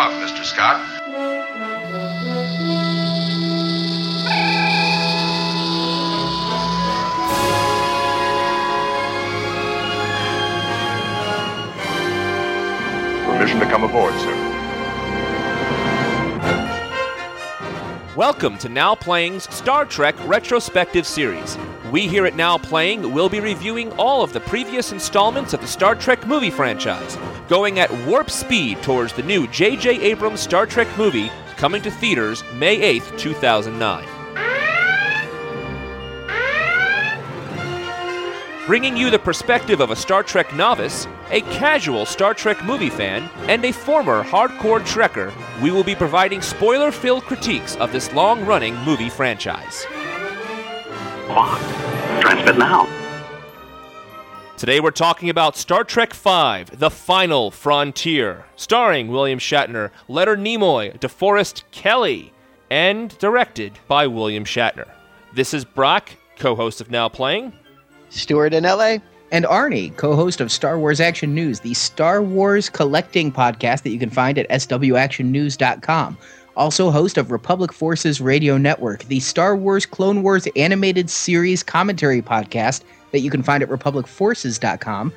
up, Mr. Scott. Permission to come aboard, sir. Welcome to Now Playing's Star Trek Retrospective Series. We here at Now Playing will be reviewing all of the previous installments of the Star Trek movie franchise, going at warp speed towards the new J.J. Abrams Star Trek movie coming to theaters May 8th, 2009. Bringing you the perspective of a Star Trek novice, a casual Star Trek movie fan, and a former hardcore Trekker, we will be providing spoiler filled critiques of this long running movie franchise. Transmit now. Today we're talking about Star Trek V The Final Frontier, starring William Shatner, Leonard Nimoy, DeForest Kelley, and directed by William Shatner. This is Brock, co host of Now Playing. Stuart in LA. and Arnie, co host of Star Wars Action News, the Star Wars collecting podcast that you can find at swactionnews.com. Also, host of Republic Forces Radio Network, the Star Wars Clone Wars animated series commentary podcast that you can find at republicforces.com.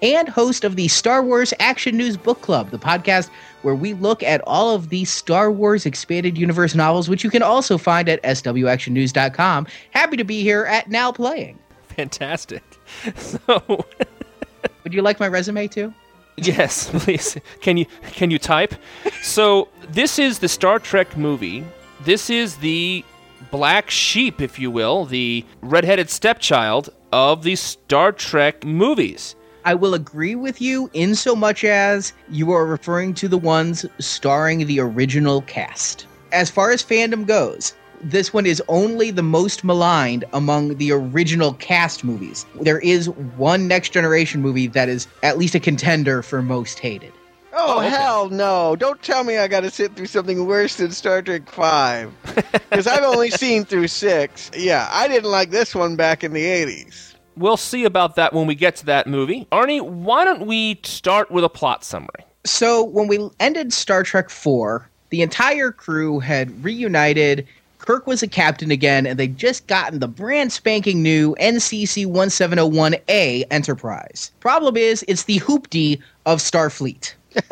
And host of the Star Wars Action News Book Club, the podcast where we look at all of the Star Wars Expanded Universe novels, which you can also find at swactionnews.com. Happy to be here at Now Playing. Fantastic. So, Would you like my resume too? yes, please. Can you can you type? So, this is the Star Trek movie. This is the black sheep, if you will, the redheaded stepchild of the Star Trek movies. I will agree with you in so much as you are referring to the ones starring the original cast. As far as fandom goes, this one is only the most maligned among the original cast movies. There is one Next Generation movie that is at least a contender for most hated. Oh, oh okay. hell no. Don't tell me I got to sit through something worse than Star Trek 5. Because I've only seen through 6. Yeah, I didn't like this one back in the 80s. We'll see about that when we get to that movie. Arnie, why don't we start with a plot summary? So when we ended Star Trek 4, the entire crew had reunited. Kirk was a captain again, and they'd just gotten the brand spanking new NCC 1701A Enterprise. Problem is, it's the hoopty of Starfleet.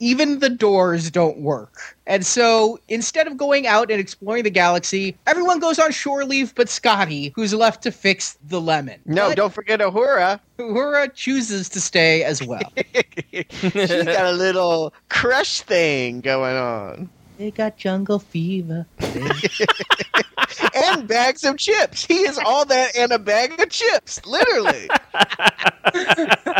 Even the doors don't work. And so instead of going out and exploring the galaxy, everyone goes on shore leave but Scotty, who's left to fix the lemon. No, But don't forget Uhura. Uhura chooses to stay as well. She's got a little crush thing going on. they got jungle fever. And bags of chips. He is all that and a bag of chips, literally.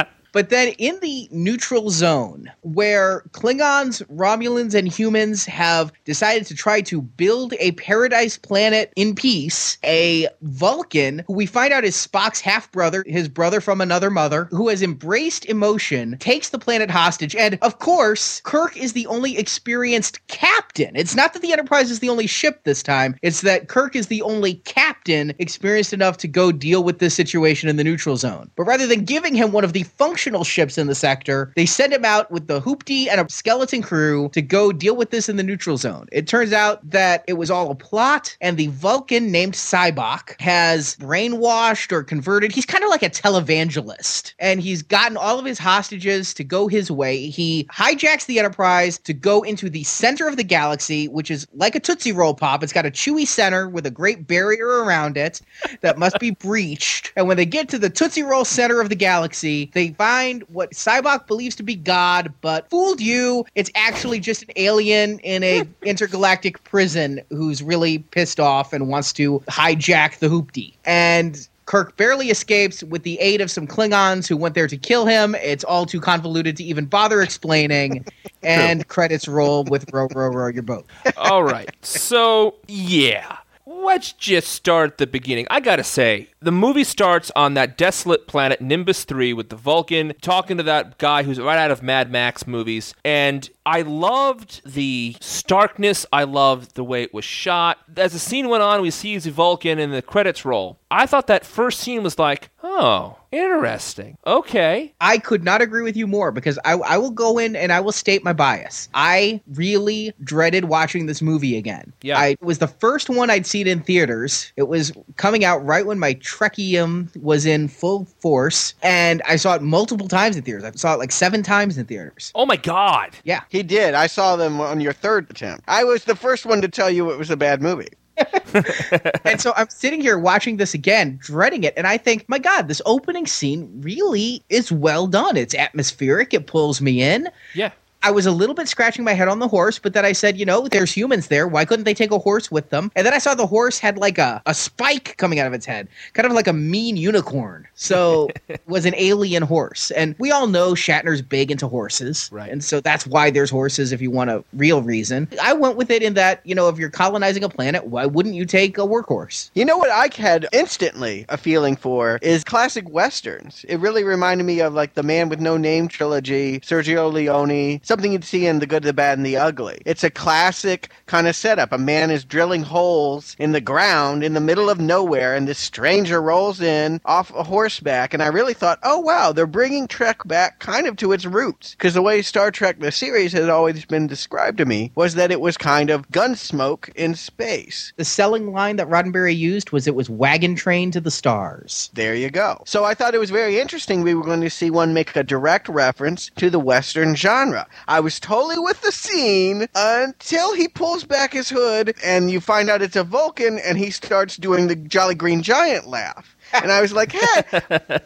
But then in the neutral zone, where Klingons, Romulans, and humans have decided to try to build a paradise planet in peace, a Vulcan, who we find out is Spock's half brother, his brother from another mother, who has embraced emotion, takes the planet hostage. And of course, Kirk is the only experienced captain. It's not that the Enterprise is the only ship this time, it's that Kirk is the only captain experienced enough to go deal with this situation in the neutral zone. But rather than giving him one of the functional ships in the sector, they send him out with the hoopty and a skeleton crew to go deal with this in the neutral zone. It turns out that it was all a plot, and the Vulcan named Sybok has brainwashed or converted. He's kind of like a televangelist, and he's gotten all of his hostages to go his way. He hijacks the Enterprise to go into the center of the galaxy, which is like a Tootsie Roll Pop. It's got a chewy center with a great barrier around it that must be breached. And when they get to the Tootsie Roll center of the galaxy, they find what Sybok believes to be God, but fooled you. It's actually just an alien in a hmm. intergalactic prison who's really pissed off and wants to hijack the hoopty. And Kirk barely escapes with the aid of some Klingons who went there to kill him. It's all too convoluted to even bother explaining. and credits roll with row, row, row your boat. All right. So, yeah. Let's just start at the beginning. I gotta say, the movie starts on that desolate planet Nimbus 3 with the Vulcan talking to that guy who's right out of Mad Max movies. And I loved the starkness. I loved the way it was shot. As the scene went on, we see the Vulcan and the credits roll. I thought that first scene was like, oh, interesting. Okay. I could not agree with you more because I, I will go in and I will state my bias. I really dreaded watching this movie again. Yeah. I, it was the first one I'd seen in theaters. It was coming out right when my Trekkium was in full force, and I saw it multiple times in theaters. I saw it like seven times in theaters. Oh my God. Yeah. He did. I saw them on your third attempt. I was the first one to tell you it was a bad movie. and so I'm sitting here watching this again, dreading it, and I think, my God, this opening scene really is well done. It's atmospheric, it pulls me in. Yeah. I was a little bit scratching my head on the horse, but then I said, you know, there's humans there. Why couldn't they take a horse with them? And then I saw the horse had like a, a spike coming out of its head, kind of like a mean unicorn. So it was an alien horse. And we all know Shatner's big into horses. Right. And so that's why there's horses if you want a real reason. I went with it in that, you know, if you're colonizing a planet, why wouldn't you take a workhorse? You know what I had instantly a feeling for is classic westerns. It really reminded me of like the Man with No Name trilogy, Sergio Leone, something you'd see in The Good, the Bad, and the Ugly. It's a classic kind of setup. A man is drilling holes in the ground in the middle of nowhere, and this stranger rolls in off a horseback. And I really thought, oh wow, they're bringing Trek back kind of to its roots. Because the way Star Trek the series has always been described to me was that it was kind of gunsmoke in space. The selling line that Roddenberry used was it was wagon train to the stars. There you go. So I thought it was very interesting we were going to see one make a direct reference to the Western genre. I was totally with the scene until he pulls back his hood and you find out it's a Vulcan and he starts doing the Jolly Green Giant laugh. And I was like, hey,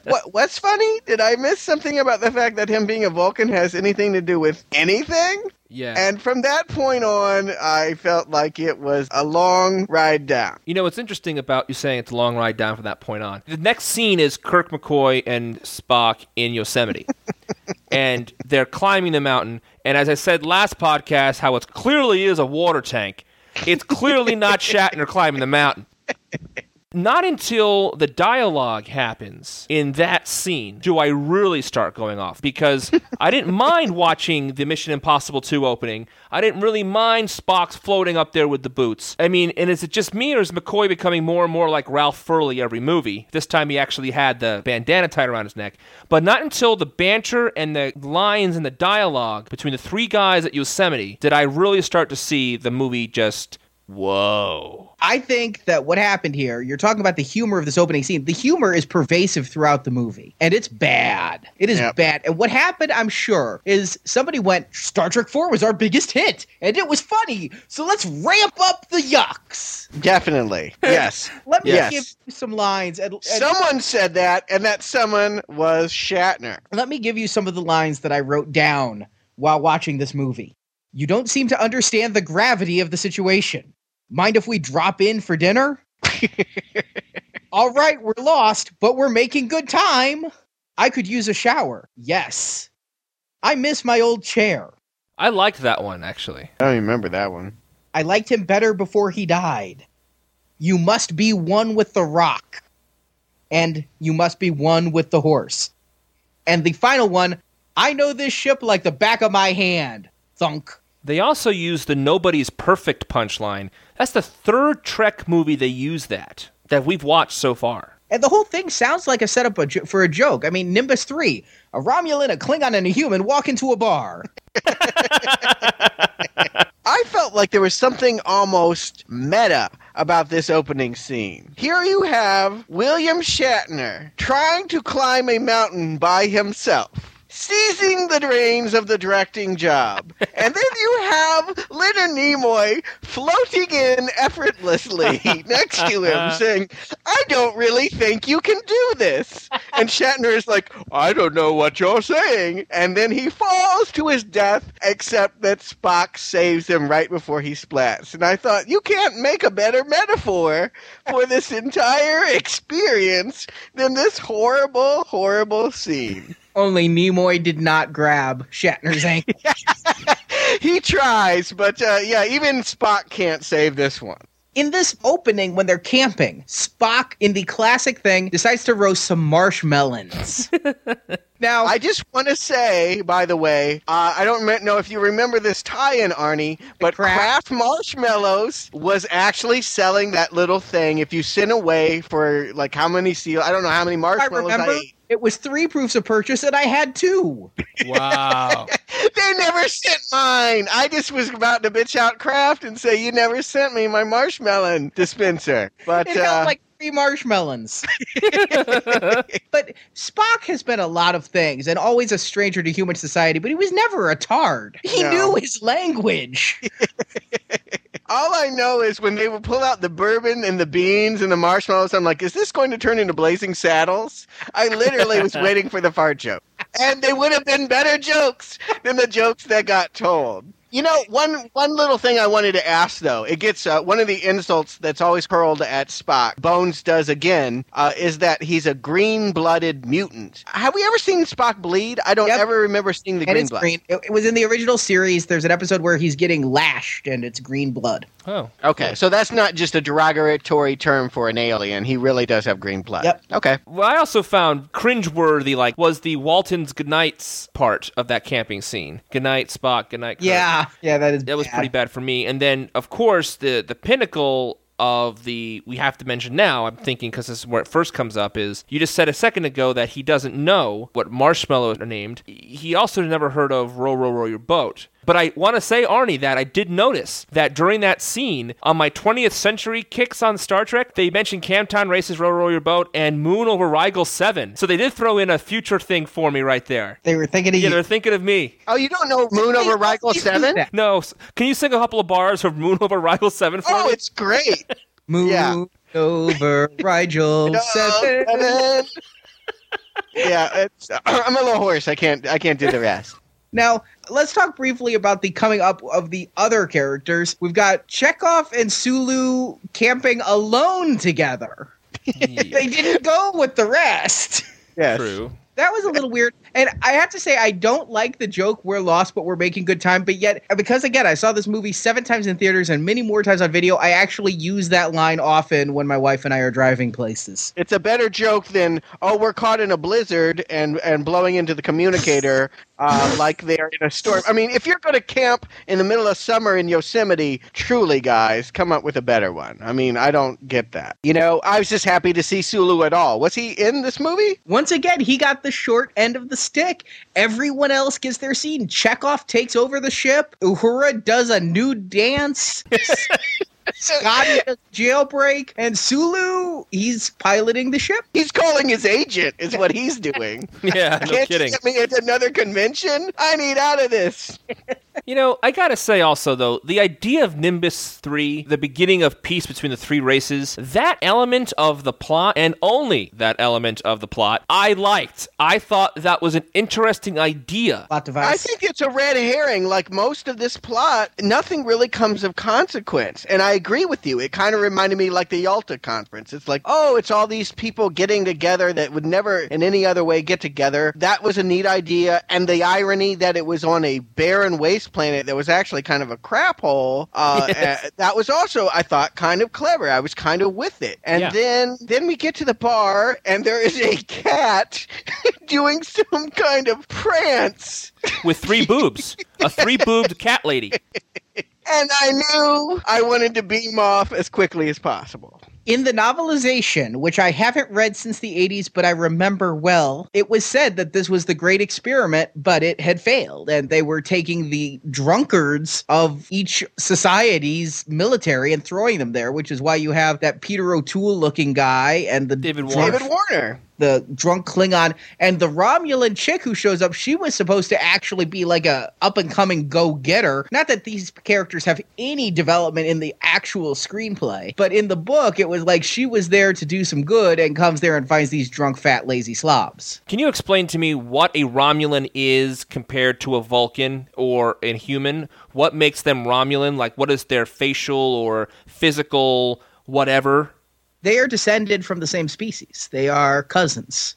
what, what's funny? Did I miss something about the fact that him being a Vulcan has anything to do with anything? Yeah. And from that point on, I felt like it was a long ride down. You know what's interesting about you saying it's a long ride down from that point on? The next scene is Kirk McCoy and Spock in Yosemite. and they're climbing the mountain. And as I said last podcast, how it clearly is a water tank. It's clearly not Shatner climbing the mountain. Not until the dialogue happens in that scene do I really start going off because I didn't mind watching the Mission Impossible 2 opening. I didn't really mind Spock's floating up there with the boots. I mean, and is it just me or is McCoy becoming more and more like Ralph Furley every movie? This time he actually had the bandana tied around his neck. But not until the banter and the lines and the dialogue between the three guys at Yosemite did I really start to see the movie just whoa. I think that what happened here, you're talking about the humor of this opening scene. The humor is pervasive throughout the movie, and it's bad. It is Yep. bad. And what happened, I'm sure, is somebody went, Star Trek 4 was our biggest hit, and it was funny, so let's ramp up the yucks. Definitely. Yes. Let me Yes. give you some lines. And, and Someone said that, and that someone was Shatner. let me give you some of the lines that I wrote down while watching this movie. You don't seem to understand the gravity of the situation. Mind if we drop in for dinner? All right, we're lost, but we're making good time. I could use a shower. Yes. I miss my old chair. I liked that one actually. I don't even remember that one. I liked him better before he died. You must be one with the rock. And you must be one with the horse. And the final one, I know this ship like the back of my hand. Thunk. They also use the nobody's perfect punchline. That's the third Trek movie they use that that we've watched so far. And the whole thing sounds like a setup for a joke. I mean, Nimbus 3, a Romulan, a Klingon, and a human walk into a bar. I felt like there was something almost meta about this opening scene. Here you have William Shatner trying to climb a mountain by himself. Seizing the reins of the directing job. And then you have Leonard Nimoy floating in effortlessly next to him saying, I don't really think you can do this. And Shatner is like, I don't know what you're saying. And then he falls to his death, except that Spock saves him right before he splats. And I thought, you can't make a better metaphor for this entire experience than this horrible, horrible scene. Only Nimoy did not grab Shatner's ankle. He tries, but uh, yeah, even Spock can't save this one. in this opening, when they're camping, Spock, in the classic thing, decides to roast some marshmallows. Now, I just want to say, by the way, uh, I don't know if you remember this tie-in, Arnie, but Kraft? Kraft Marshmallows was actually selling that little thing. If you sent away for like how many seal, I don't know how many marshmallows I, remember ate. It was three proofs of purchase, and I had two. Wow. They never sent mine. I just was about to bitch out Kraft and say you never sent me my marshmallow dispenser. But It uh, felt like three marshmallows. but Spock has been a lot of things and always a stranger to human society, but he was never a tard. He No. knew his language. all I know is when they would pull out the bourbon and the beans and the marshmallows, I'm like, is this going to turn into Blazing Saddles? I literally was waiting for the fart joke. And they would have been better jokes than the jokes that got told. You know, one one little thing I wanted to ask though, it gets uh, one of the insults that's always hurled at Spock. Bones does again, uh, is that he's a green-blooded mutant. Have we ever seen Spock bleed? I don't Yep. ever remember seeing the and green it's blood. green. It, it was in the original series. There's an episode where he's getting lashed and it's green blood. Oh. Okay, so that's not just a derogatory term for an alien. He really does have green blood. Yep. Okay. Well, I also found cringeworthy, like, was the Walton's goodnights part of that camping scene. Goodnight, Spock, goodnight, Kirk. Yeah, yeah, that is. That was pretty bad for me. And then, of course, the, the pinnacle of the we have to mention now i'm thinking because this is where it first comes up is you just said a second ago that he doesn't know what marshmallows are named he also never heard of row row row your boat but I want to say, Arnie, that I did notice that during that scene on my 20th century kicks on Star Trek, they mentioned Camptown Races, Row Row Your Boat, and Moon over Rigel 7. So they did throw in a future thing for me right there. They were thinking of Yeah, you. they're thinking of me. Oh, you don't know Moon over Rigel 7? No, can you sing a couple of bars of Moon over Rigel 7 for Oh, me? Oh, it's great. Moon Yeah. over Rigel seven. Seven. yeah, it's, I'm a little hoarse. I can't. I can't do the rest. Now, let's talk briefly about the coming up of the other characters. We've got Chekhov and Sulu camping alone together. Yeah, They didn't go with the rest. Yes. true. That was a little weird. And I have to say, I don't like the joke, we're lost, but we're making good time. But yet, because again, I saw this movie seven times in theaters and many more times on video, I actually use that line often when my wife and I are driving places. It's a better joke than oh, we're caught in a blizzard and and blowing into the communicator uh, like they're in a storm. I mean, if you're going to camp in the middle of summer in Yosemite, truly, guys, come up with a better one. I mean, I don't get that. You know, I was just happy to see Sulu at all. Was he in this movie? Once again, he got the short end of the stick. Everyone else gets their scene. Chekhov takes over the ship. Uhura does a new dance. Scotty does jailbreak. And Sulu, he's piloting the ship. He's calling his agent, is what he's doing. Yeah, no Can't kidding. you get me at another convention? I need out of this. You know, I gotta say also though, the idea of Nimbus 3, the beginning of peace between the three races, that element of the plot, and only that element of the plot, I liked. I thought that was an interesting idea. Plot I think it's a red herring. Like most of this plot, nothing really comes of consequence. And I agree with you. It kind of reminded me like the Yalta conference. It's like, oh, it's all these people getting together that would never in any other way get together. That was a neat idea. And the irony that it was on a barren waste planet that was actually kind of a crap hole, uh, uh, that was also, I thought, kind of clever. I was kind of with it. And Yeah. then, then we get to the bar and there is a cat doing some kind of prance. With three boobs. A three boobed cat lady. And I knew I wanted to beam off as quickly as possible. In the novelization, which I haven't read since the 80s, but I remember well, it was said that this was the great experiment, but it had failed. And they were taking the drunkards of each society's military and throwing them there, which is why you have that Peter O'Toole looking guy and the David drunk- David Warner. The drunk Klingon and the Romulan chick who shows up, she was supposed to actually be like a up and coming go getter. Not that these characters have any development in the actual screenplay, but in the book, it was like she was there to do some good and comes there and finds these drunk, fat, lazy slobs. Can you explain to me what a Romulan is compared to a Vulcan or a human? What makes them Romulan? Like, what is their facial or physical whatever? They are descended from the same species. They are cousins.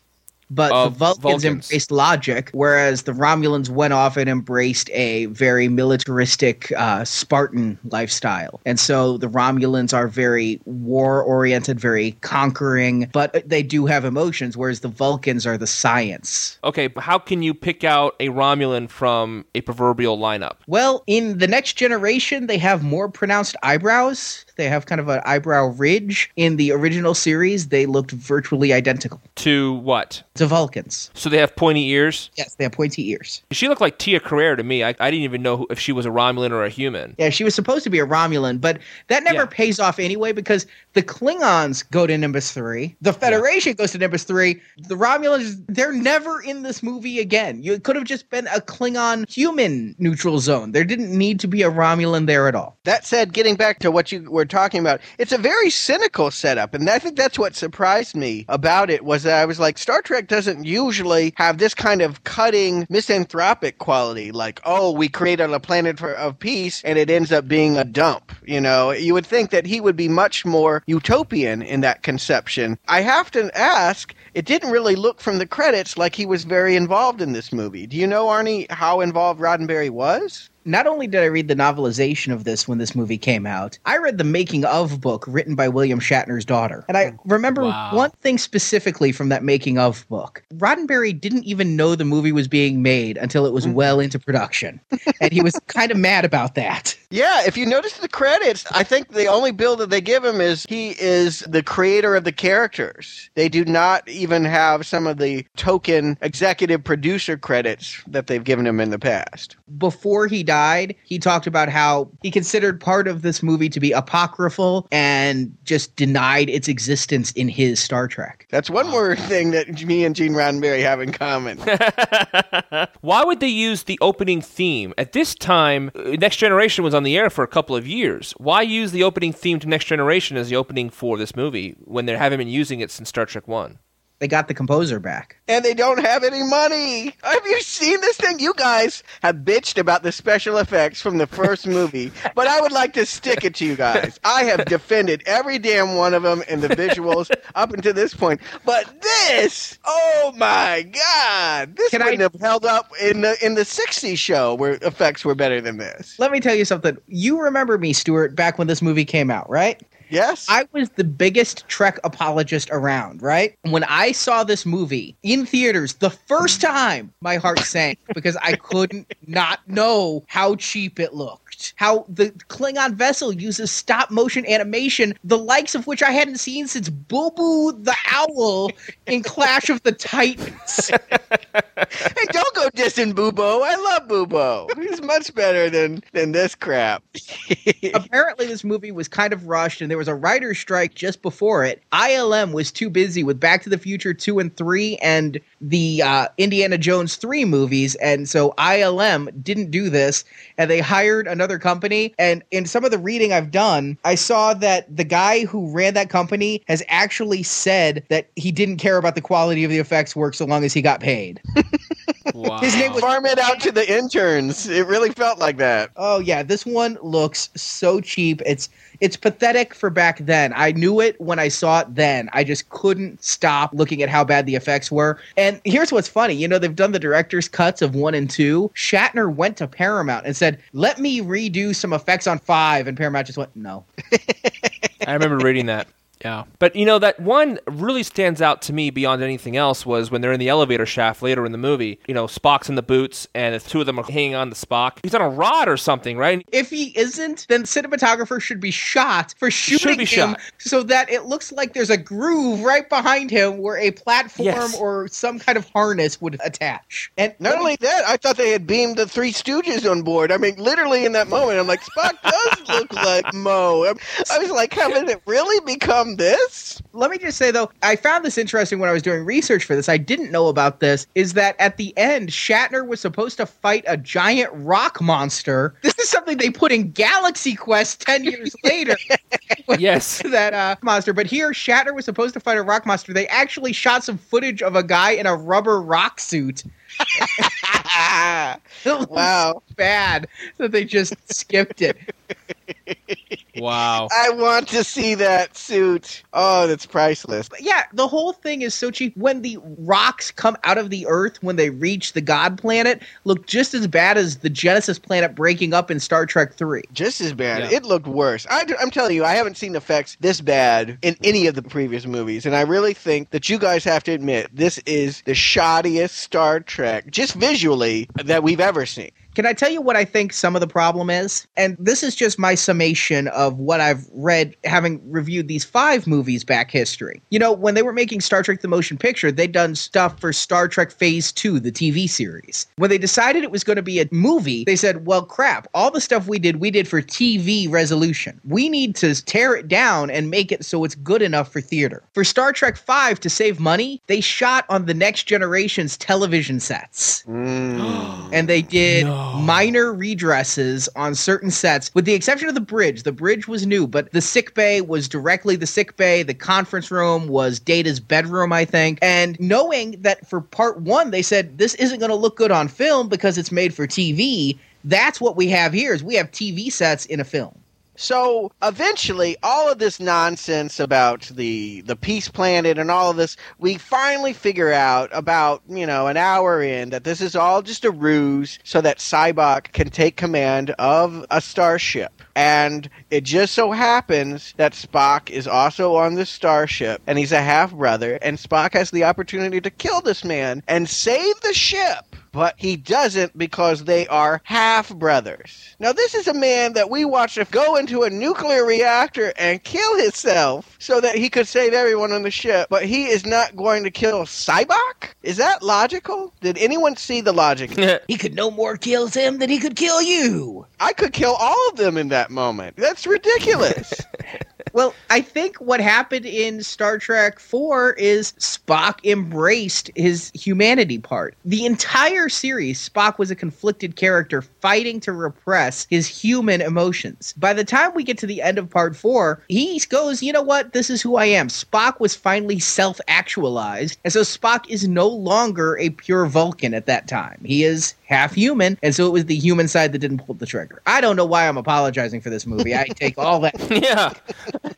but the Vulcans, Vulcans. embraced logic, whereas the Romulans went off and embraced a very militaristic uh, Spartan lifestyle. And so the Romulans are very war oriented, very conquering, but they do have emotions, whereas the Vulcans are the science. Okay, but how can you pick out a Romulan from a proverbial lineup? Well, in the next generation, they have more pronounced eyebrows. They have kind of an eyebrow ridge. In the original series, they looked virtually identical To what? to Vulcans. So they have pointy ears. Yes, they have pointy ears. She looked like Tia Carrere to me. I, I didn't even know who, if she was a Romulan or a human. Yeah, she was supposed to be a Romulan, but that never Yeah. pays off anyway because the Klingons go to Nimbus 3, the Federation goes to Nimbus 3, the Romulans, they're never in this movie again. You it could have just been a Klingon human neutral zone. There didn't need to be a Romulan there at all. That said, getting back to what you were talking about, it's a very cynical setup, and I think that's what surprised me about it was that I was like, Star Trek doesn't usually have this kind of cutting misanthropic quality, like, oh, we created a planet for, of peace, and it ends up being a dump. You know, you would think that he would be much more utopian in that conception. I have to ask, it didn't really look from the credits like he was very involved in this movie. Do you know, Arnie, how involved Roddenberry was? Not only did I read the novelization of this when this movie came out, I read the making of book written by William Shatner's daughter. And I mm. remember Wow. one thing specifically from that making of book. Roddenberry didn't even know the movie was being made until it was mm. well into production. and he was kind of mad about that. Yeah, if you notice the credits, I think the only bill that they give him is he is the creator of the characters. They do not even have some of the token executive producer credits that they've given him in the past. Before he died, he talked about how he considered part of this movie to be apocryphal and just denied its existence in his Star Trek. That's one more thing that me and Gene Roddenberry have in common. Why would they use the opening theme? At this time, uh, Next Generation was on the air for a couple of years. Why use the opening theme to Next Generation as the opening for this movie when they haven't been using it since Star Trek 1? They got the composer back. and they don't have any money. Have you seen this thing? You guys have bitched about the special effects from the first movie, but I would like to stick it to you guys. I have defended every damn one of them in the visuals up until this point, but this, oh my god, this Can I- wouldn't have held up in the in the '60s show where effects were better than this. Let me tell you something. You remember me, Stuart, back when this movie came out, right? Yes, I was the biggest Trek apologist around, right? When I saw this movie in theaters the first time, my heart sank because I couldn't not know how cheap it looked. How the Klingon vessel uses stop motion animation, the likes of which I hadn't seen since Boo Boo the Owl in Clash of the Titans. hey, don't go dissing Bubo. I love Bubo. He's much better than than this crap. apparently this movie was kind of rushed and there was a writer's strike just before it ilm was too busy with back to the future 2 and 3 and the uh, indiana jones 3 movies and so ilm didn't do this and they hired another company and in some of the reading i've done i saw that the guy who ran that company has actually said that he didn't care about the quality of the effects work so long as he got paid Wow. His name was- Farm it out to the interns. It really felt like that. Oh yeah, this one looks so cheap. It's it's pathetic for back then. I knew it when I saw it then. I just couldn't stop looking at how bad the effects were. And here's what's funny. You know, they've done the director's cuts of 1 and 2. Shatner went to Paramount and said, "Let me redo some effects on 5." And Paramount just went, "No." I remember reading that. Yeah. But you know, that one really stands out to me beyond anything else was when they're in the elevator shaft later in the movie. You know, Spock's in the boots and the two of them are hanging on to Spock. He's on a rod or something, right? If he isn't, then the cinematographer should be shot for shooting be him shot. so that it looks like there's a groove right behind him where a platform Yes. or some kind of harness would attach. And Not only that, I thought they had beamed the Three Stooges on board. I mean, literally in that moment, I'm like, Spock does look like Moe. I was like, haven't it really become this? let me just say though, I found this interesting when I was doing research for this. I didn't know about this. Is that at the end, Shatner was supposed to fight a giant rock monster. This is something they put in Galaxy Quest ten years later. Yes. that uh, monster, but here Shatner was supposed to fight a rock monster. They actually shot some footage of a guy in a rubber rock suit. Wow. bad that they just skipped it. Wow. I want to see that suit. Oh, that's priceless. But yeah, the whole thing is so cheap. When the rocks come out of the earth when they reach the God planet, look just as bad as the Genesis planet breaking up in Star Trek 3. Just as bad. Yeah. It looked worse. I, am telling you, I haven't seen effects this bad in any of the previous movies, and I really think that you guys have to admit this is the shoddiest Star Trek, just visually, that we've ever seen. Can I tell you what I think some of the problem is? And this is just my summation of what I've read having reviewed these five movies back history. You know, when they were making Star Trek the Motion Picture, they'd done stuff for Star Trek Phase 2, the TV series. When they decided it was going to be a movie, they said, well, crap, all the stuff we did, we did for TV resolution. We need to tear it down and make it so it's good enough for theater. For Star Trek 5, to save money, they shot on the next generation's television sets mm. and they did minor redresses on certain sets with the exception of the bridge. The bridge was new but the sick bay was directly the sick bay. The conference room was data's bedroom i think. And knowing that for part one they said this isn't going to look good on film because it's made for tv that's what we have here is we have tv sets in a film So eventually, all of this nonsense about the the peace planet and all of this, we finally figure out about you know an hour in that this is all just a ruse so that Sybok can take command of a starship. And it just so happens that Spock is also on the starship, and he's a half brother, and Spock has the opportunity to kill this man and save the ship but he doesn't because they are half brothers. Now, this is a man that we watched go into a nuclear reactor and kill himself so that he could save everyone on the ship, but he is not going to kill Sybok? Is that logical? Did anyone see the logic? he could no more kill him than he could kill you I could kill all of them in that moment. That's ridiculous. Well, I think what happened in Star Trek 4 is Spock embraced his humanity part. The entire series, Spock was a conflicted character fighting to repress his human emotions. By the time we get to the end of part 4, he goes, you know what? This is who I am. Spock was finally self actualized, and so Spock is no longer a pure Vulcan at that time. He is half human, and so it was the human side that didn't pull the trigger. I don't know why I'm apologizing for this movie. I take all that. yeah.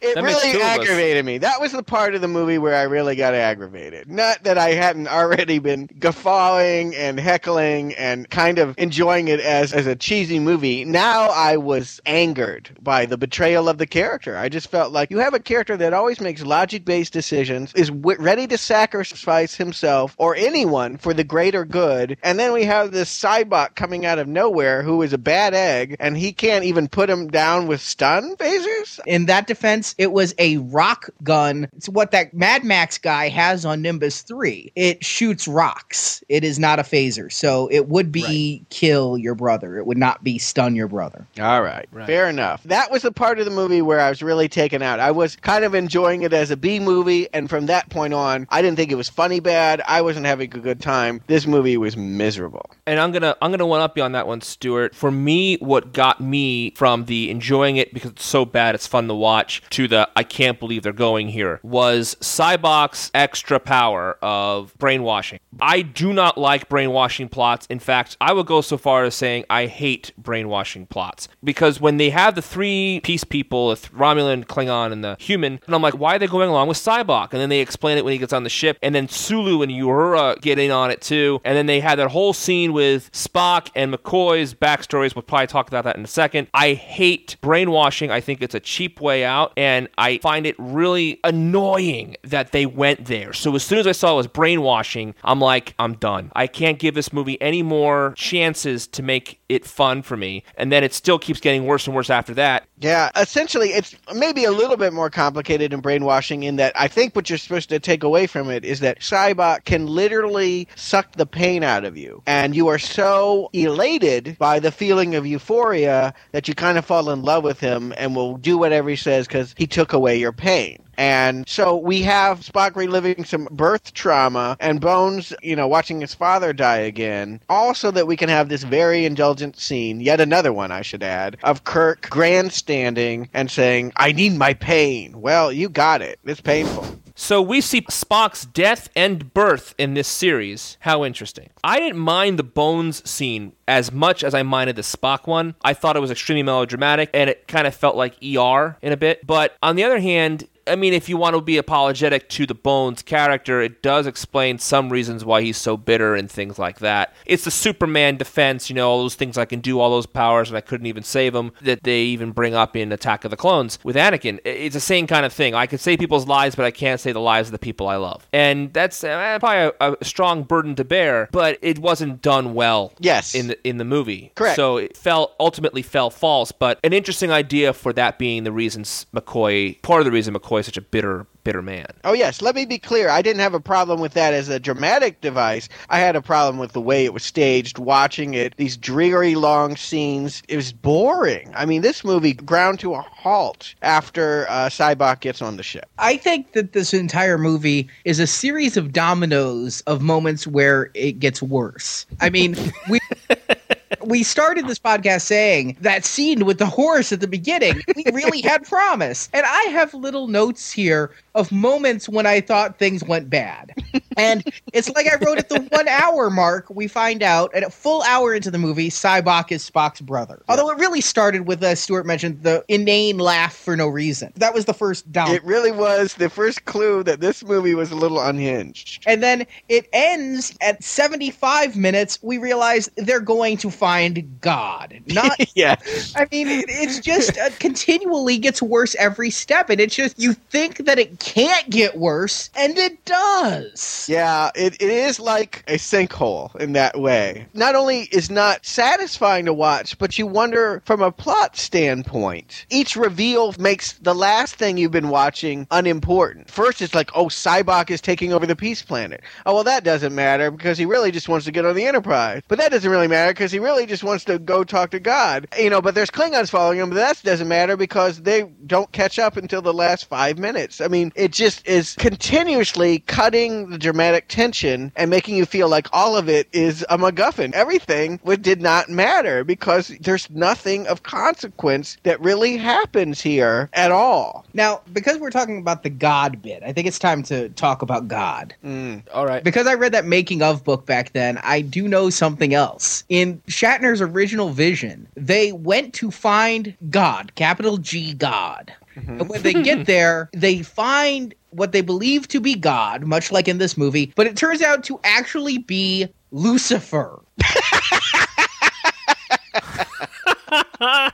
It That makes really two of us. aggravated me. That was the part of the movie where I really got aggravated. Not that I hadn't already been guffawing and heckling and kind of enjoying it as, as a cheesy movie. Now I was angered by the betrayal of the character. I just felt like you have a character that always makes logic based decisions, is w- ready to sacrifice himself or anyone for the greater good, and then we have this Sybok coming out of nowhere who is a bad egg, and he can't even put him down with stun phasers? In that defense, it was a rock gun. It's what that Mad Max guy has on Nimbus 3. It shoots rocks. It is not a phaser. So it would be kill your brother. It would not be stun your brother. All right. Right. Fair enough. That was the part of the movie where I was really taken out. I was kind of enjoying it as a B movie, and from that point on, I didn't think it was funny bad. I wasn't having a good time. This movie was miserable. and I'm gonna I'm gonna one up you on that one, Stuart. For me, what got me from the enjoying it because it's so bad it's fun to watch to the I can't believe they're going here was Sybok's extra power of brainwashing. I do not like brainwashing plots. In fact, I would go so far as saying I hate brainwashing plots because when they have the three peace people, Romulan, Klingon, and the human, and I'm like, why are they going along with Sybok? And then they explain it when he gets on the ship, and then Sulu and Uhura get in on it too, and then they had that whole scene with Spock and McCoy's backstories. We'll probably talk about that in a second. I hate brainwashing. I think it's a cheap way out, and I find it really annoying that they went there. So as soon as I saw it was brainwashing, I'm like, I'm done. I can't give this movie any more chances to make it fun for me. And then it still keeps getting worse and worse after that. Yeah, essentially, it's maybe a little bit more complicated in brainwashing in that I think what you're supposed to take away from it is that Sybok can literally suck the pain out of you. And you are so elated by the feeling of euphoria that you kind of fall in love with him and will do whatever he says because he took away your pain. And so we have Spock reliving some birth trauma and Bones, you know, watching his father die again. Also, that we can have this very indulgent scene, yet another one, I should add, of Kirk grandstanding and saying, I need my pain. Well, you got it. It's painful. So we see Spock's death and birth in this series. How interesting. I didn't mind the Bones scene as much as I minded the Spock one. I thought it was extremely melodramatic and it kind of felt like ER in a bit. But on the other hand, I mean, if you want to be apologetic to the Bones character, it does explain some reasons why he's so bitter and things like that. It's the Superman defense, you know, all those things I can do, all those powers, and I couldn't even save him, that they even bring up in Attack of the Clones with Anakin. It's the same kind of thing. I can save people's lives, but I can't save the lives of the people I love. And that's uh, probably a, a strong burden to bear, but it wasn't done well Yes. in the, in the movie. Correct. So it fell ultimately fell false, but an interesting idea for that being the reasons McCoy, part of the reason McCoy is such a bitter, bitter man. Oh yes, let me be clear. I didn't have a problem with that as a dramatic device. I had a problem with the way it was staged, watching it, these dreary long scenes. It was boring. I mean, this movie ground to a halt after uh, Sybok gets on the ship. I think that this entire movie is a series of dominoes of moments where it gets worse. I mean, we we started this podcast saying that scene with the horse at the beginning, we really had promise. And I have little notes here of moments when I thought things went bad. And it's like I wrote at the one hour mark, we find out, and a full hour into the movie, Sybok is Spock's brother. Although it really started with, as Stuart mentioned, the inane laugh for no reason. That was the first down. It really was the first clue that this movie was a little unhinged. And then it ends at 75 minutes. We realize they're going to find God. Not, yeah. I mean, it, it's just uh, continually gets worse every step. And it's just, you think that it can't get worse, and it does. Yeah, it, it is like a sinkhole in that way. Not only is not satisfying to watch, but you wonder from a plot standpoint. Each reveal makes the last thing you've been watching unimportant. First, it's like, oh, Sybok is taking over the Peace Planet. Oh, well, that doesn't matter because he really just wants to get on the Enterprise. But that doesn't really matter because he really just wants to go talk to God. You know, but there's Klingons following him, but that doesn't matter because they don't catch up until the last five minutes. I mean, it just is continuously cutting the dramatic tension and making you feel like all of it is a MacGuffin. Everything would, did not matter because there's nothing of consequence that really happens here at all. Now, because we're talking about the God bit, I think it's time to talk about God. Mm. All right. Because I read that making of book back then, I do know something else. In Original vision, they went to find God, capital G God. Mm-hmm. And when they get there, they find what they believe to be God, much like in this movie, but it turns out to actually be Lucifer.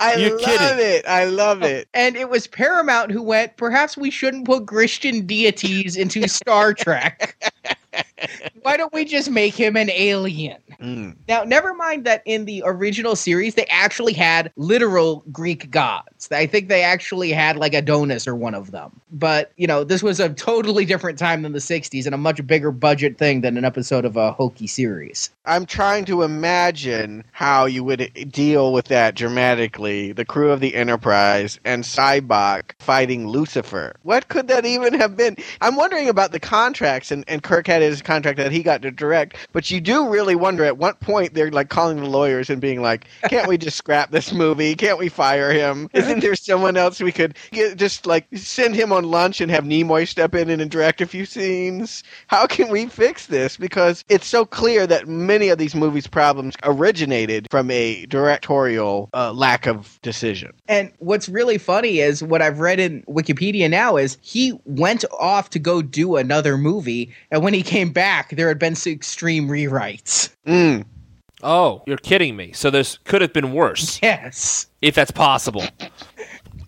I You're love kidding. it. I love oh. it. And it was Paramount who went, perhaps we shouldn't put Christian deities into Star Trek. Why don't we just make him an alien? Mm. Now, never mind that in the original series, they actually had literal Greek gods. I think they actually had like Adonis or one of them. But, you know, this was a totally different time than the 60s and a much bigger budget thing than an episode of a hokey series. I'm trying to imagine how you would deal with that dramatically. The crew of the Enterprise and Sybok fighting Lucifer. What could that even have been? I'm wondering about the contracts, and, and Kirk had his contract that he got to direct, but you do really wonder at what point they're like calling the lawyers and being like, can't we just scrap this movie? Can't we fire him? Isn't there someone else we could get, just like send him on lunch and have Nimoy step in and direct a few scenes? How can we fix this? Because it's so clear that many of these movies' problems originated from a directorial uh, lack of decision. And what's really funny is what I've read in Wikipedia now is he went off to go do another movie, and when he came back, there had been some extreme rewrites. Mm. Oh, you're kidding me. So this could have been worse, Yes. if that's possible.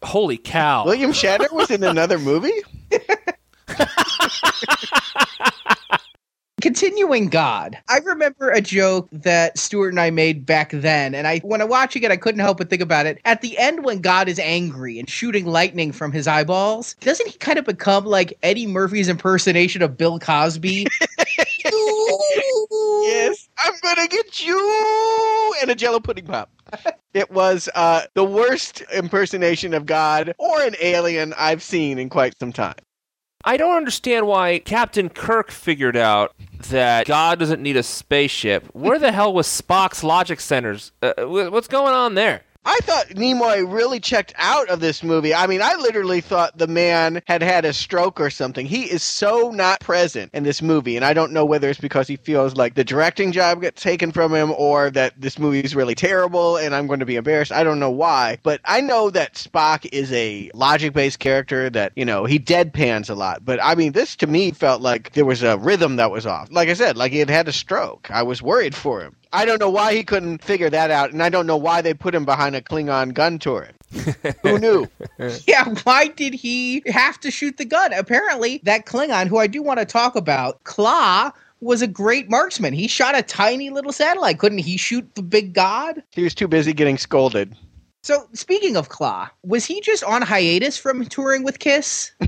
Holy cow. William Shatner was in another movie? Continuing God, I remember a joke that Stuart and I made back then, and I when I watching it, I couldn't help but think about it. At the end, when God is angry and shooting lightning from his eyeballs, doesn't he kind of become like Eddie Murphy's impersonation of Bill Cosby? Yes, I'm gonna get you and a Jello pudding pop. It was uh, the worst impersonation of God or an alien I've seen in quite some time. I don't understand why Captain Kirk figured out that God doesn't need a spaceship. Where the hell was Spock's logic centers? Uh, what's going on there? I thought Nimoy really checked out of this movie. I mean, I literally thought the man had had a stroke or something. He is so not present in this movie, and I don't know whether it's because he feels like the directing job gets taken from him or that this movie is really terrible and I'm going to be embarrassed. I don't know why, but I know that Spock is a logic-based character that, you know, he deadpans a lot. But I mean, this to me felt like there was a rhythm that was off. Like I said, like he had had a stroke. I was worried for him. I don't know why he couldn't figure that out, and I don't know why they put him behind a Klingon gun turret. Who knew? Yeah, why did he have to shoot the gun? Apparently, that Klingon, who I do want to talk about, Klaa, was a great marksman. He shot a tiny little satellite. Couldn't he shoot the big god? He was too busy getting scolded. So, speaking of Klaa, was he just on hiatus from touring with Kiss?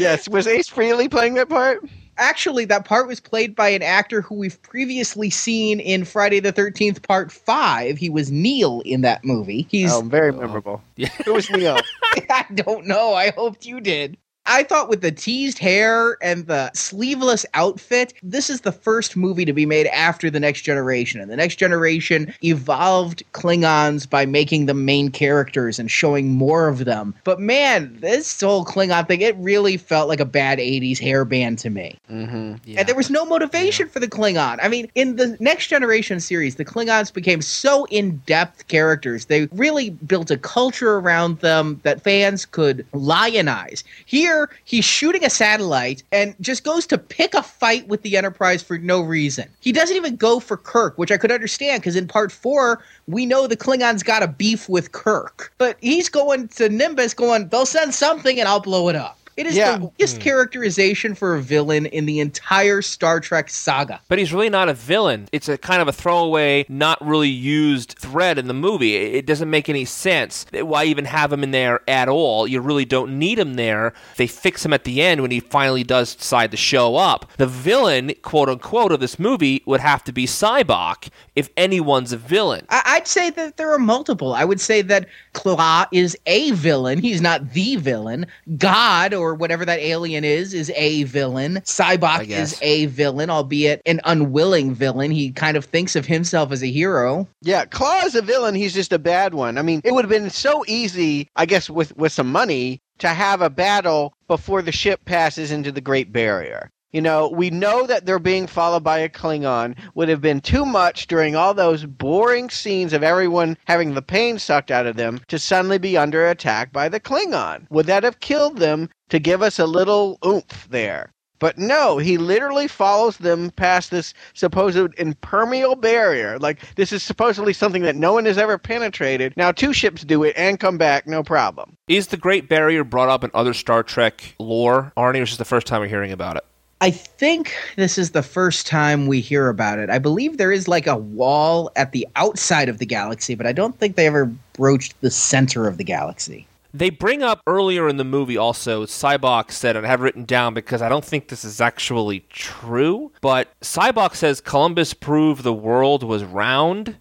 Yes, was Ace Frehley playing that part? Actually, that part was played by an actor who we've previously seen in Friday the 13th, Part 5. He was Neil in that movie. He's. Oh, very oh. memorable. Yeah. Who was Neil? I don't know. I hoped you did. I thought with the teased hair and the sleeveless outfit, this is the first movie to be made after The Next Generation. And The Next Generation evolved Klingons by making them main characters and showing more of them. But man, this whole Klingon thing, it really felt like a bad 80s hairband to me. mm-hmm. Yeah. And there was no motivation for the Klingon. I mean, in the Next Generation series, the Klingons became so in depth characters. They really built a culture around them that fans could lionize. Here, he's shooting a satellite and just goes to pick a fight with the Enterprise for no reason. He doesn't even go for Kirk, which I could understand because in part four, we know the Klingons got a beef with Kirk. But he's going to Nimbus, going, they'll send something and I'll blow it up. It is Yeah. the mm. weakest characterization for a villain in the entire Star Trek saga. But he's really not a villain. It's a kind of a throwaway, not really used thread in the movie. It it doesn't make any sense. Why even have him in there at all? You really don't need him there. They fix him at the end when he finally does decide to show up. The villain, quote unquote, of this movie would have to be Sybok if anyone's a villain. I- I'd say that there are multiple. I would say that Klaa is a villain. He's not the villain. God, or whatever that alien is, is a villain. Sybok is a villain, albeit an unwilling villain. He kind of thinks of himself as a hero. Yeah, Klaa is a villain. He's just a bad one. I mean, it would have been so easy, I guess, with with some money, to have a battle before the ship passes into the Great Barrier. You know, we know that they're being followed by a Klingon. Would have been too much during all those boring scenes of everyone having the pain sucked out of them to suddenly be under attack by the Klingon. Would that have killed them to give us a little oomph there? But no, he literally follows them past this supposed impermeable barrier. Like, this is supposedly something that no one has ever penetrated. Now, two ships do it and come back, no problem. Is the Great Barrier brought up in other Star Trek lore? Arnie, or is this the first time we're hearing about it? I think this is the first time we hear about it. I believe there is like a wall at the outside of the galaxy, but I don't think they ever broached the center of the galaxy. They bring up earlier in the movie also, Sybok said, and I have written down because I don't think this is actually true, but Sybok says Columbus proved the world was round,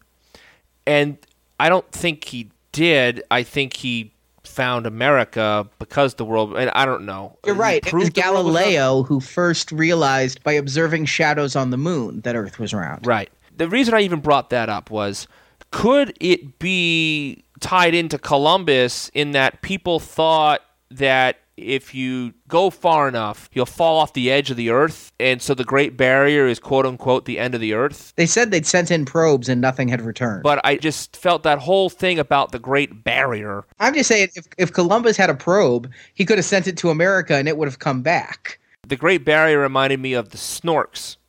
and I don't think he did. I think he found America because the world, and I don't know. You're right. It was proved the world round? Galileo who first realized by observing shadows on the moon that Earth was round. Right. The reason I even brought that up was could it be tied into Columbus in that people thought that if you go far enough, you'll fall off the edge of the earth, and so the Great Barrier is quote unquote the end of the earth? They said they'd sent in probes and nothing had returned. But I just felt that whole thing about the Great Barrier. I'm just saying, if, if Columbus had a probe, he could have sent it to America and it would have come back. The Great Barrier reminded me of the Snorks.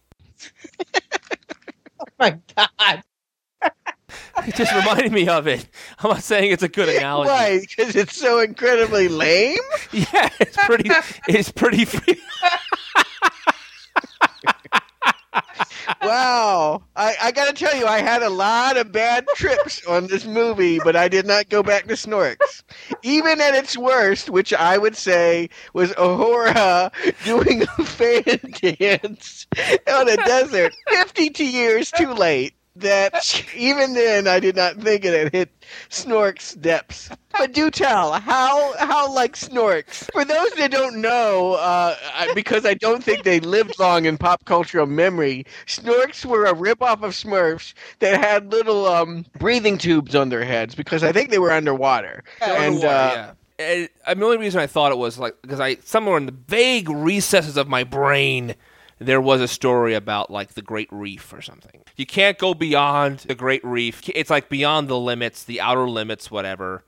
Oh my God. It just reminded me of it. I'm not saying it's a good analogy. Why? Because it's so incredibly lame? Yeah, it's pretty. It's pretty. Free. Wow. I, I got to tell you, I had a lot of bad trips on this movie, but I did not go back to Snorks. Even at its worst, which I would say was Uhura doing a fan dance on a desert 52 years too late. That even then I did not think it had hit Snork's depths. But do tell how how like Snorks. For those that don't know, uh, because I don't think they lived long in pop cultural memory, Snorks were a ripoff of Smurfs that had little um, breathing tubes on their heads because I think they were underwater. and Underwater, uh, yeah. And, the only reason I thought it was like because I somewhere in the vague recesses of my brain there was a story about like the Great Reef or something. You can't go beyond the Great Reef. It's like beyond the limits, the outer limits, whatever.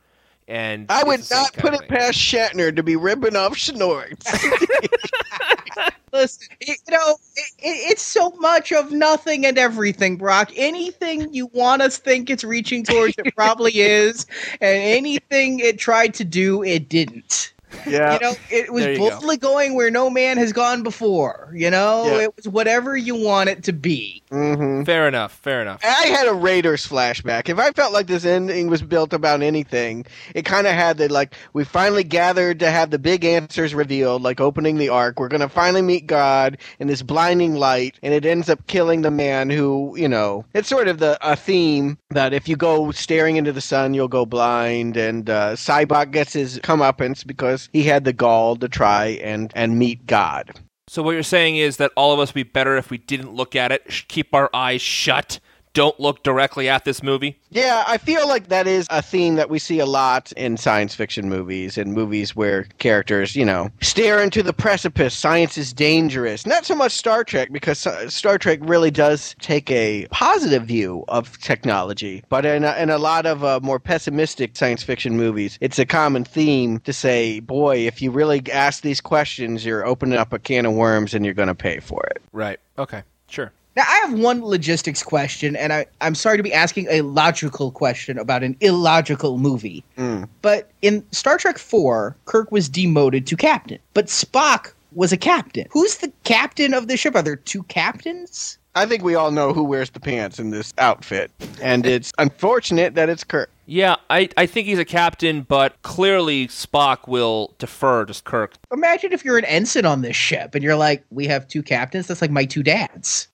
And I would not put it past Shatner to be ripping off Snorks. Listen, it- you know, it, it, it's so much of nothing and everything, Brock. Anything you want us think it's reaching towards, it probably is, and anything it tried to do, it didn't. yeah. You know, it was There you go. boldly going where no man has gone before. You know, Yeah. it was whatever you want it to be. hmm Fair enough. Fair enough. I had a Raiders flashback. If I felt like this ending was built about anything, it kind of had that like we finally gathered to have the big answers revealed, like opening the ark. We're gonna finally meet God in this blinding light, and it ends up killing the man who, you know, it's sort of the a theme that if you go staring into the sun, you'll go blind. And uh, Sybok gets his comeuppance because he had the gall to try and and meet God. So what you're saying is that all of us would be better if we didn't look at it, keep our eyes shut, don't look directly at this movie. Yeah, I feel like that is a theme that we see a lot in science fiction movies and movies where characters, you know, stare into the precipice. Science is dangerous. Not so much Star Trek because Star Trek really does take a positive view of technology, but in a, in a lot of uh, more pessimistic science fiction movies, it's a common theme to say, "Boy, if you really ask these questions, you're opening up a can of worms and you're going to pay for it." Right. Okay. Sure. Now, I have one logistics question, and I, I'm sorry to be asking a logical question about an illogical movie. Mm. But in Star Trek 4, Kirk was demoted to captain, but Spock was a captain. Who's the captain of the ship? Are there two captains? I think we all know who wears the pants in this outfit, and it's unfortunate that it's Kirk. Yeah, I, I think he's a captain, but clearly Spock will defer to Kirk. Imagine if you're an ensign on this ship and you're like, we have two captains. That's like my two dads.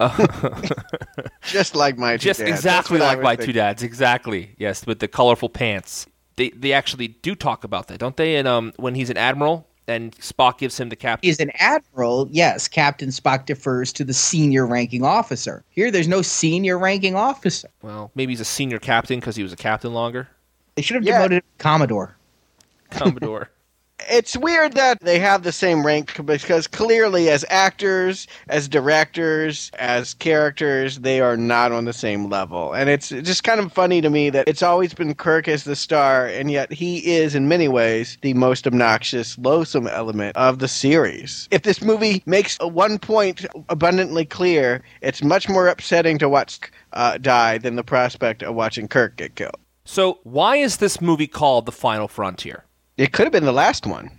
Just like my two Just dads. exactly That's what I like my thinking. two dads. Exactly. Yes, with the colorful pants. They they actually do talk about that, don't they? And um, when he's an admiral and Spock gives him the captain. He's an admiral. Yes, Captain Spock defers to the senior ranking officer. Here, there's no senior ranking officer. Well, maybe he's a senior captain because he was a captain longer. They should have Yeah. demoted Commodore. Commodore. It's weird that they have the same rank because clearly, as actors, as directors, as characters, they are not on the same level. And it's just kind of funny to me that it's always been Kirk as the star, and yet he is, in many ways, the most obnoxious, loathsome element of the series. If this movie makes one point abundantly clear, it's much more upsetting to watch uh, die than the prospect of watching Kirk get killed. so why is this movie called The Final Frontier? It could have been the last one.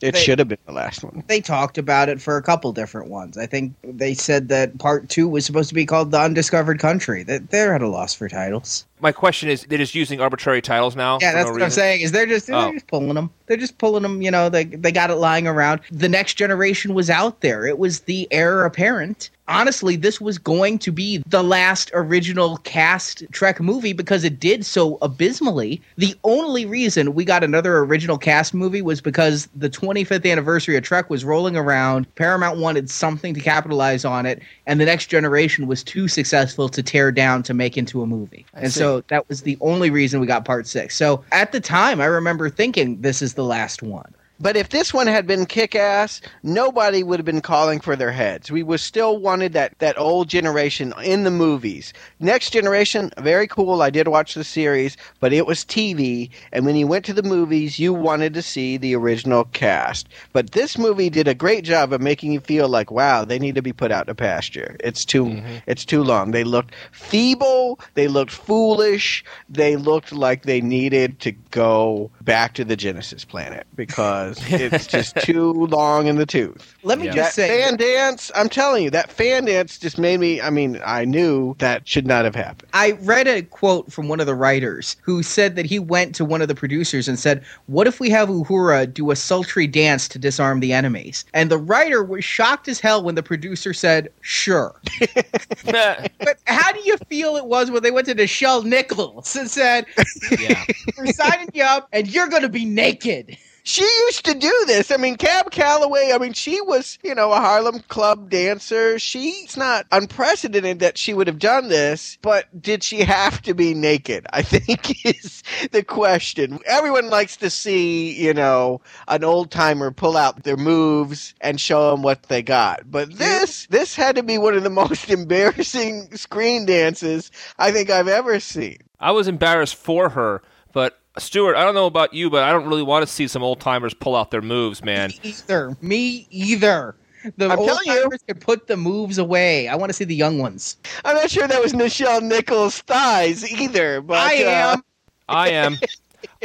It They- should have been the last one. They talked about it for a couple different ones. I think they said that part two was supposed to be called The Undiscovered Country. That they're at a loss for titles. My question is, they're just using arbitrary titles now? Yeah, that's no what I'm saying. Is they're just they're Oh. just pulling them. They're just pulling them. You know, they they got it lying around. The next generation was out there. It was the heir apparent. Honestly, this was going to be the last original cast Trek movie because it did so abysmally. The only reason we got another original cast movie was because the 25th anniversary of Trek was rolling around. Paramount wanted something to capitalize on it, and the next generation was too successful to tear down to make into a movie. I and see. so that was the only reason we got part six. So at the time, I remember thinking this is the last one. But if this one had been kick ass, nobody would have been calling for their heads. We would still wanted that, that old generation in the movies. Next generation, very cool. I did watch the series, but it was TV. And when you went to the movies, you wanted to see the original cast. But this movie did a great job of making you feel like, wow, they need to be put out to pasture. It's too mm-hmm. it's too long. They looked feeble, they looked foolish, they looked like they needed to go back to the Genesis planet because was. It's just too long in the tooth. Let me Yeah. just That say, fan dance, I'm telling you, that fan dance just made me. I mean, I knew that should not have happened. I read a quote from one of the writers who said that he went to one of the producers and said, What if we have Uhura do a sultry dance to disarm the enemies? And the writer was shocked as hell when the producer said, Sure. But how do you feel it was when they went to Nichelle Nichols and said, yeah. We're signing you up and you're going to be naked? She used to do this. I mean, Cab Calloway, I mean, she was, you know, a Harlem Club dancer. She's not unprecedented that she would have done this, but did she have to be naked? I think is the question. Everyone likes to see, you know, an old timer pull out their moves and show them what they got. But this, this had to be one of the most embarrassing screen dances I think I've ever seen. I was embarrassed for her, but Stuart, I don't know about you, but I don't really want to see some old timers pull out their moves, man. Me either. Me either. The I'm old telling you. timers can put the moves away. I want to see the young ones. I'm not sure that was Nichelle Nichols' thighs either, but I uh, am. I am.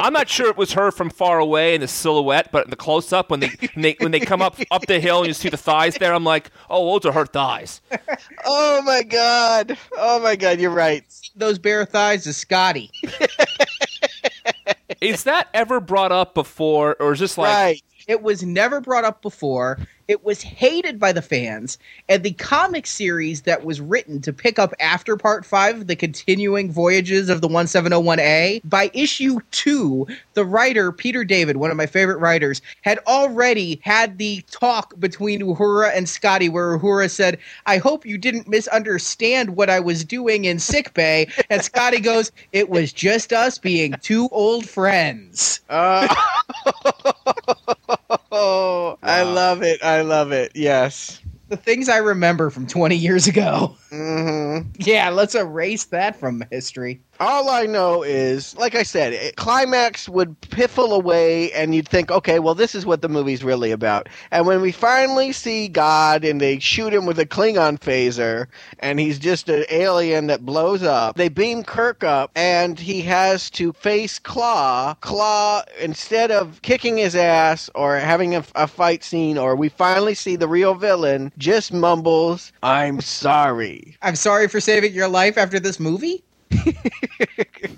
I'm not sure it was her from far away in the silhouette, but in the close up when they, when they when they come up up the hill and you see the thighs there, I'm like, oh, those are her thighs. Oh my god. Oh my god, you're right. Those bare thighs is Scotty. Is that ever brought up before, or is this like right. It was never brought up before. It was hated by the fans, and the comic series that was written to pick up after Part 5, the continuing voyages of the 1701A, by issue 2, the writer, Peter David, one of my favorite writers, had already had the talk between Uhura and Scotty, where Uhura said, I hope you didn't misunderstand what I was doing in sickbay. And Scotty goes, It was just us being two old friends. Uh, oh, I love it. I love it. Yes. The things I remember from 20 years ago. hmm Yeah, let's erase that from history. All I know is, like I said, it, climax would piffle away, and you'd think, okay, well, this is what the movie's really about. And when we finally see God and they shoot him with a Klingon phaser, and he's just an alien that blows up, they beam Kirk up, and he has to face Klaa. Klaa, instead of kicking his ass or having a, a fight scene, or we finally see the real villain, just mumbles, I'm sorry. I'm sorry for saving your life after this movie.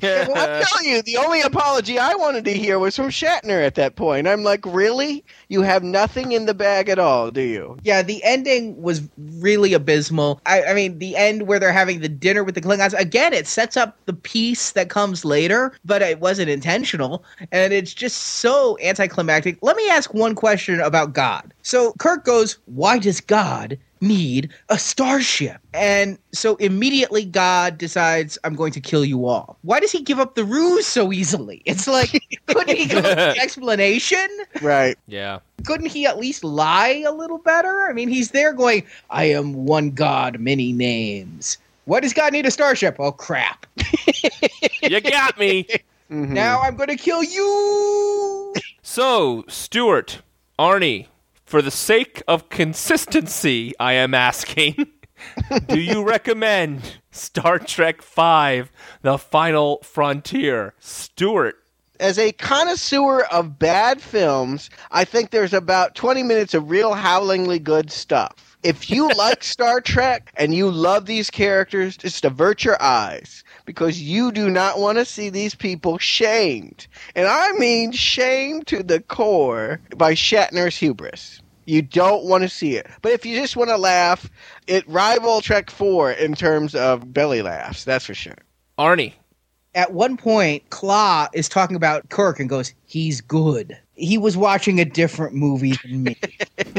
Well, I'm telling you, the only apology I wanted to hear was from Shatner at that point. I'm like, really? You have nothing in the bag at all, do you? Yeah, the ending was really abysmal. I, I mean, the end where they're having the dinner with the Klingons, again, it sets up the piece that comes later, but it wasn't intentional. And it's just so anticlimactic. Let me ask one question about God. So Kirk goes, Why does God need a starship? And so immediately God decides, I'm going to kill you all. Why does he give up the ruse so easily? It's like, couldn't he give up the explanation? Right. yeah. couldn't he at least lie a little better? I mean, he's there going, I am one god, many names. Why does God need a starship? Oh, crap. You got me. Mhm. Now I'm going to kill you. So, Stuart, Arnie, for the sake of consistency, I am asking, do you recommend Star Trek V, The Final Frontier? Stuart. As a connoisseur of bad films, I think there's about 20 minutes of real howlingly good stuff. If you like Star Trek and you love these characters, just avert your eyes because you do not want to see these people shamed. And I mean shamed to the core by Shatner's hubris. You don't want to see it. But if you just want to laugh, it rival Trek 4 in terms of belly laughs, that's for sure. Arnie. At one point, Klaa is talking about Kirk and goes, He's good. He was watching a different movie than me.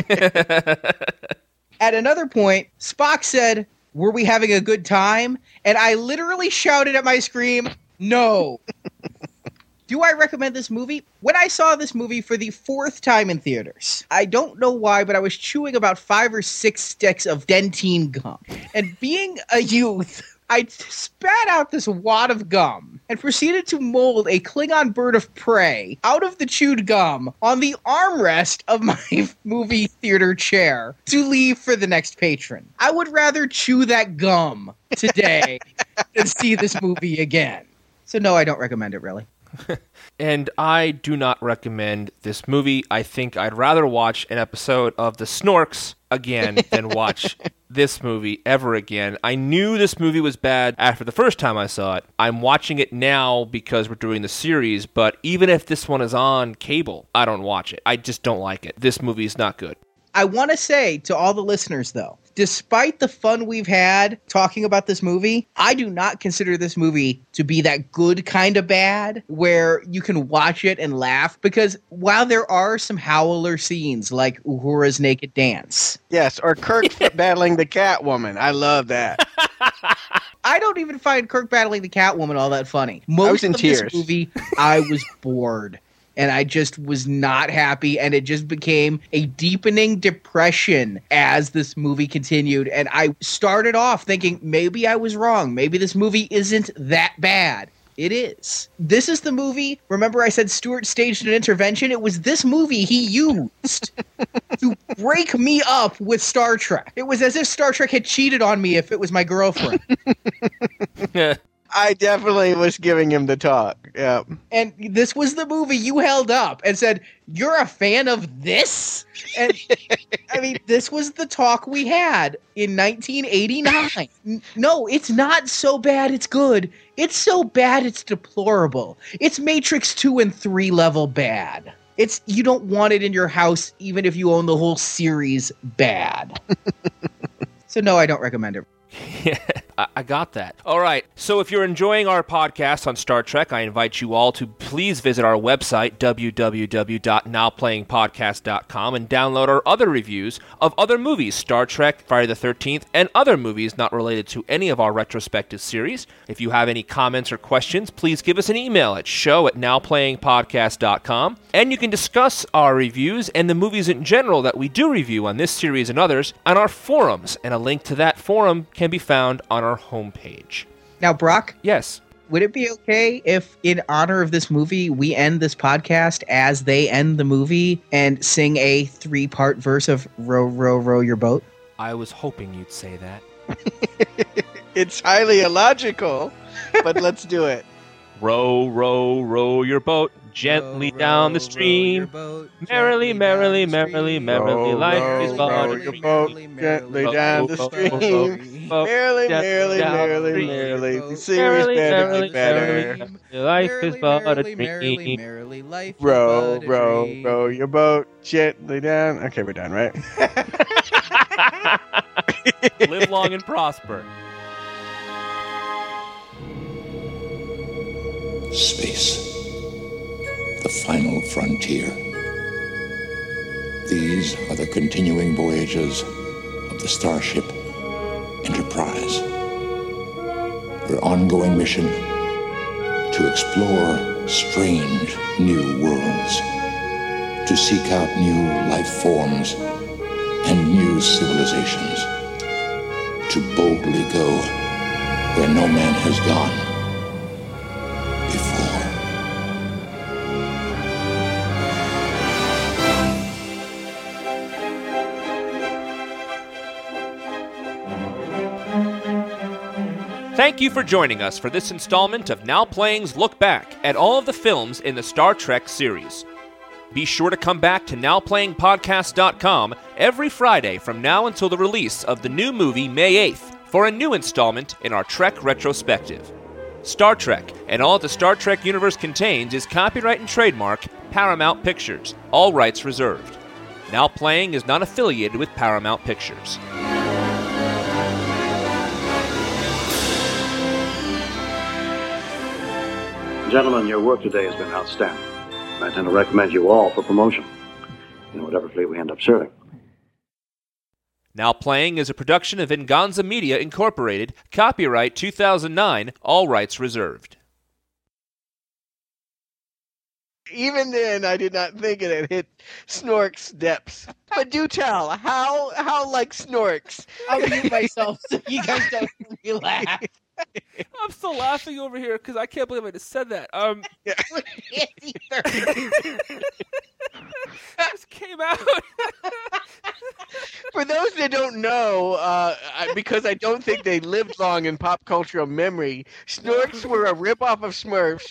At another point, Spock said, Were we having a good time? And I literally shouted at my screen, No. Do I recommend this movie? When I saw this movie for the fourth time in theaters, I don't know why, but I was chewing about five or six sticks of Dentyne gum. And being a youth, I spat out this wad of gum and proceeded to mold a Klingon bird of prey out of the chewed gum on the armrest of my movie theater chair to leave for the next patron. I would rather chew that gum today than see this movie again. So, no, I don't recommend it really. and I do not recommend this movie. I think I'd rather watch an episode of The Snorks again than watch this movie ever again. I knew this movie was bad after the first time I saw it. I'm watching it now because we're doing the series, but even if this one is on cable, I don't watch it. I just don't like it. This movie is not good. I want to say to all the listeners, though, despite the fun we've had talking about this movie, I do not consider this movie to be that good kind of bad where you can watch it and laugh. Because while there are some howler scenes like Uhura's naked dance, Yes, or Kirk battling the Catwoman. I love that. I don't even find Kirk battling the Catwoman all that funny. Most of tears. this movie, I was bored. And I just was not happy, and it just became a deepening depression as this movie continued. And I started off thinking maybe I was wrong. Maybe this movie isn't that bad. It is. This is the movie. Remember, I said Stuart staged an intervention? It was this movie he used to break me up with Star Trek. It was as if Star Trek had cheated on me if it was my girlfriend. I definitely was giving him the talk. Yeah. and this was the movie you held up and said you're a fan of this? And i mean this was the talk we had in 1989 no it's not so bad it's good. It's so bad it's deplorable. It's matrix 2 and 3 level bad. It's you don't want it in your house even if you own the whole series bad. So no i don't recommend it Yeah, I, got that. All right. So if you're enjoying our podcast on Star Trek, I invite you all to please visit our website, www.nowplayingpodcast.com, and download our other reviews of other movies, Star Trek, Friday the 13th, and other movies not related to any of our retrospective series. If you have any comments or questions, please give us an email at show at nowplayingpodcast.com. And you can discuss our reviews and the movies in general that we do review on this series and others on our forums, and a link to that forum can be found on our homepage. now brock Yes. Would it be okay if, in honor of this movie, we end this podcast as they end the movie and sing a three part verse of Row, Row, Row Your Boat? I was hoping you'd say that. It's highly illogical, but let's do it. Row, row, row your boat gently down the stream. Merrily, merrily, merrily, merrily, life is but row a dream. boat gently down the Row, row, stream. row, Merrily, down- merrily, down the merrily, stream. merrily. The series Merrily, better merrily, and better. merrily, life is but a dream. merrily, life Row, row, row your boat gently down. Okay, we're done, right? Live long and prosper. Space. The final frontier. These are the continuing voyages of the Starship Enterprise. Her ongoing mission to explore strange new worlds, to seek out new life forms and new civilizations, to boldly go where no man has gone before. Thank you for joining us for this installment of Now Playing's Look Back at all of the films in the Star Trek series. Be sure to come back to NowPlayingPodcast.com every Friday from now until the release of the new movie May 8th for a new installment in our Trek retrospective. Star Trek and all the Star Trek universe contains is copyright and trademark Paramount Pictures, all rights reserved. Now Playing is not affiliated with Paramount Pictures. Gentlemen, your work today has been outstanding. I intend to recommend you all for promotion in whatever fleet we end up serving. Now Playing is a production of Inganza Media Incorporated, copyright 2009, all rights reserved. Even then, I did not think it had hit Snork's depths. But do tell, how how like Snorks? I'll mute myself so you guys don't hear laugh. I'm still laughing over here because I can't believe I just said that. Um, just came out. For those that don't know, uh, I- because I don't think they lived long in pop cultural memory, Snorks were a ripoff of Smurfs